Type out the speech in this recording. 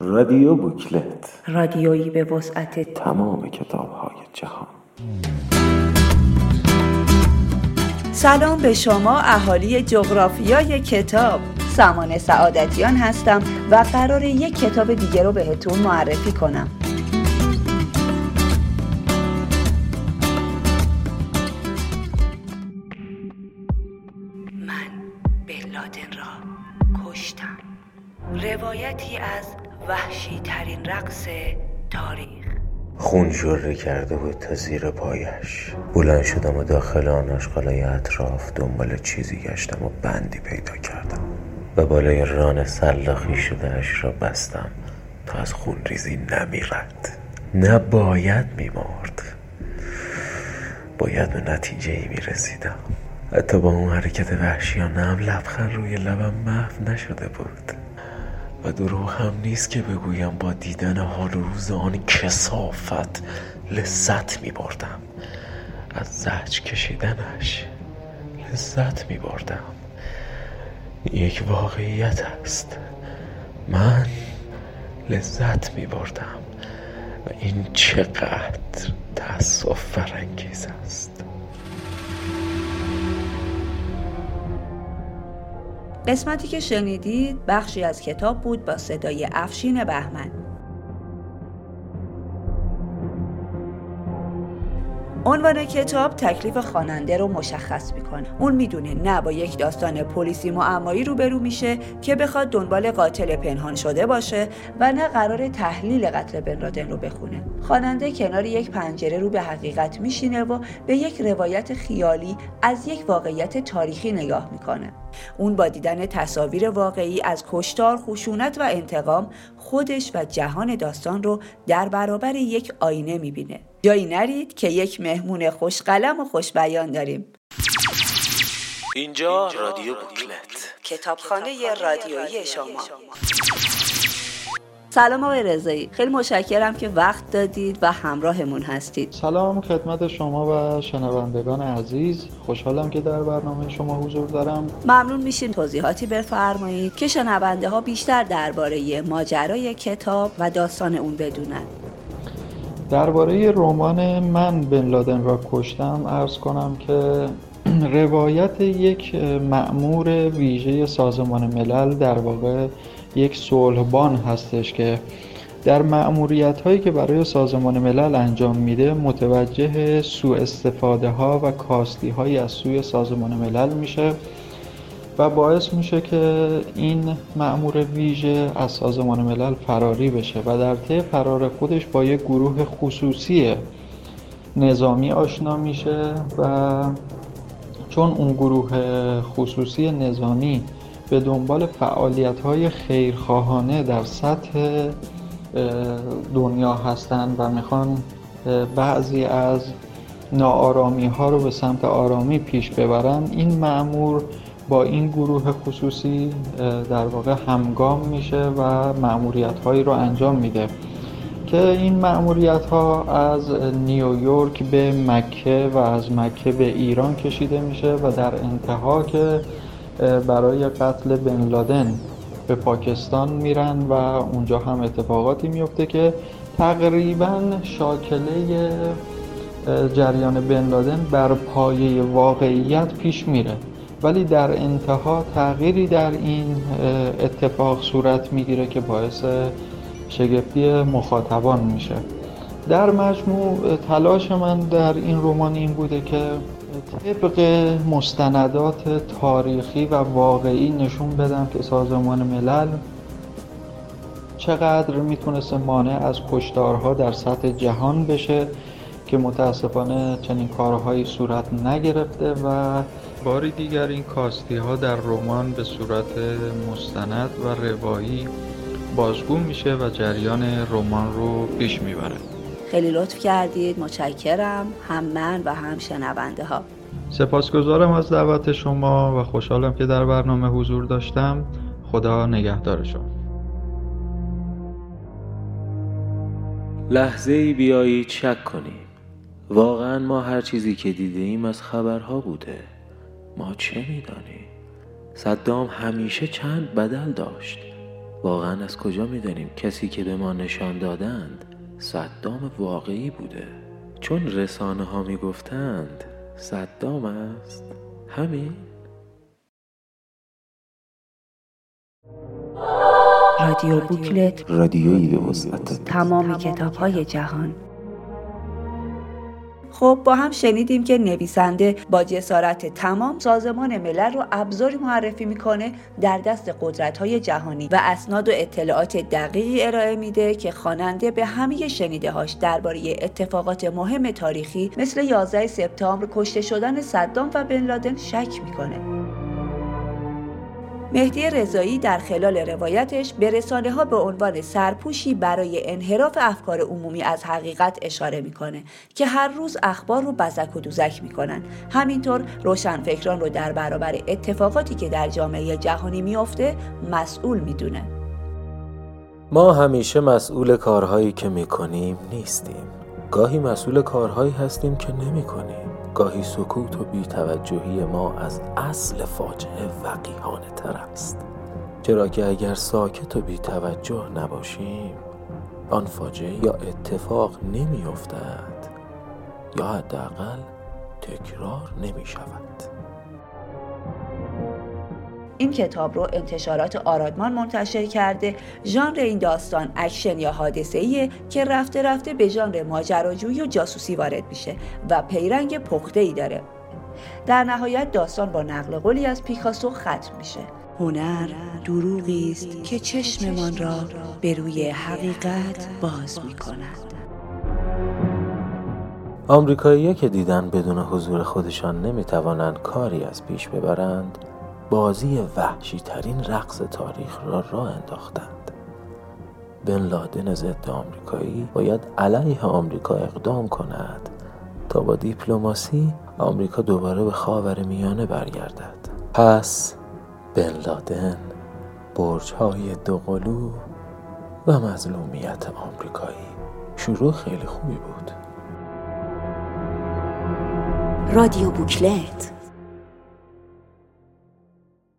رادیو بوکلت. رادیویی به وسعت تمام کتاب های جهان. سلام به شما اهالی جغرافیای کتاب. سامان سعادتیان هستم و قرار یک کتاب دیگه رو بهتون معرفی کنم. من بن لادن را کشتم. روایتی از وحشی ترین رقص تاریخ. خون جره کرده بود تا زیر پایش. بلند شدم و داخل آن آشغالای اطراف دنبال چیزی گشتم و بندی پیدا کردم و بالای ران سلاخی شده اش را بستم تا از خون ریزی نمیرد. نباید میمرد. باید به نتیجه ای می‌رسیدم. حتی با اون حرکت وحشیانه هم لبخند روی لبم محو نشده بود. و دروغ هم نیست که بگویم با دیدن حال روز آن کسافت لذت می بردم از زج کشیدنش لذت می بردم یک واقعیت است. من لذت می بردم و این چقدر تأسف فرانگیز است. قسمتی که شنیدید بخشی از کتاب بود با صدای افشین بهمن. عنوان کتاب تکلیف خواننده رو مشخص می‌کنه. اون می‌دونه نه با یک داستان پلیسی معمایی روبرو میشه که بخواد دنبال قاتل پنهان شده باشه و نه قرار تحلیل قتل بن لادن رو بخونه. خواننده کنار یک پنجره رو به حقیقت میشینه و به یک روایت خیالی از یک واقعیت تاریخی نگاه می‌کنه. اون با دیدن تصاویر واقعی از کشتار، خشونت و انتقام خودش و جهان داستان رو در برابر یک آینه می‌بینه. جایی نرید که یک مهمون خوشقلم و خوشبیان داریم. اینجا رادیو بوکلت. کتابخانه رادیویی شما. سلام آقای رضایی. خیلی متشکرم که وقت دادید و همراهمون هستید. سلام خدمت شما و شنوندگان عزیز. خوشحالم که در برنامه شما حضور دارم. ممنون میشیم توضیحاتی بفرمایید که شنونده ها بیشتر درباره ماجرای کتاب و داستان اون بدونن. درباره رمان من بن لادن را کشتم ارز کنم که روایت یک مأمور ویژه سازمان ملل در واقع یک صلحبان هستش که در معمولیت هایی که برای سازمان ملل انجام میده متوجه سوء استفاده ها و کاستی های از سوی سازمان ملل میشه. و باعث میشه که این مأمور ویژه از سازمان ملل فراری بشه و در طی فرار خودش با یک گروه خصوصی نظامی آشنا میشه و چون اون گروه خصوصی نظامی به دنبال فعالیت های خیرخواهانه در سطح دنیا هستند و می‌خوان بعضی از ناآرامی ها رو به سمت آرامی پیش ببرن این معمور با این گروه خصوصی در واقع همگام میشه و معمولیت هایی رو انجام میده که این معمولیت ها از نیویورک به مکه و از مکه به ایران کشیده میشه و در انتها که برای قتل بن لادن به پاکستان میرن و اونجا هم اتفاقاتی میفته که تقریبا شاکله جریان بن لادن بر پایه واقعیت پیش میره. ولی در انتها تغییری در این اتفاق صورت می‌گیره که باعث شگفتی مخاطبان میشه. در مجموع تلاش من در این رمان این بوده که طبق مستندات تاریخی و واقعی نشون بدم که سازمان ملل چقدر می‌تونست مانع از کشتارها در سطح جهان بشه که متاسفانه چنین کارهایی صورت نگرفته و باری دیگر این کاستی ها در رمان به صورت مستند و روایی بازگو میشه و جریان رمان رو پیش می‌بره. خیلی لطف کردید. متشکرم. هم من و هم شنونده ها سپاسگزارم از دعوت شما و خوشحالم که در برنامه حضور داشتم. خدا نگهدار شما. لحظه ای بیایید شک کنیم. واقعا ما هر چیزی که دیده ایم از خبرها بوده. ما چه می‌دانیم؟ صدام همیشه چند بدل داشت. واقعا از کجا می‌دانیم کسی که به ما نشان دادند صدام واقعی بوده؟ چون رسانه ها می‌گفتند صدام است. همین. رادیو بوکلت. رادیویی به وسعت. تمام کتاب های جهان. خب با هم شنیدیم که نویسنده با جسارت تمام سازمان ملل رو ابزاری معرفی می‌کنه در دست قدرت های جهانی و اسناد و اطلاعات دقیقی ارائه میده که خواننده به همه شنیده هاش درباره اتفاقات مهم تاریخی مثل 11 سپتامبر کشته شدن صدام و بن لادن شک می‌کنه. مهدی رضایی در خلال روایتش به رسانه ها به عنوان سرپوشی برای انحراف افکار عمومی از حقیقت اشاره می‌کنه که هر روز اخبار رو بزک و دوزک می‌کنن. همینطور روشنفکران رو در برابر اتفاقاتی که در جامعه جهانی میافته مسئول می‌دونه. ما همیشه مسئول کارهایی که می‌کنیم نیستیم. گاهی مسئول کارهایی هستیم که نمی‌کنیم. گاهی سکوت و بیتوجهی ما از اصل فاجعه وقیهانه تر است. چرا که اگر ساکت و بیتوجه نباشیم آن فاجعه یا اتفاق نمی افتد یا حداقل تکرار نمی شود این کتاب رو انتشارات آرادمان منتشر کرده. ژانر این داستان اکشن یا حادثه ایه که رفته رفته به ژانر ماجراجویی و جاسوسی وارد میشه و پیرنگ پخته ای داره. در نهایت داستان با نقل قولی از پیکاسو ختم میشه. هنر دروغی است که چشممان را به روی حقیقت باز می‌کند. آمریکایی‌ها که دیدن بدون حضور خودشان نمی‌توانند کاری از پیش ببرند بازی وحشی ترین رقص تاریخ را راه انداختند. بن لادن ضد آمریکایی باید علیه آمریکا اقدام کند تا با دیپلماسی آمریکا دوباره به خاور میانه برگردد. پس بن لادن برج های دوقلو و مظلومیت آمریکایی شروع خیلی خوبی بود. رادیو بوکلت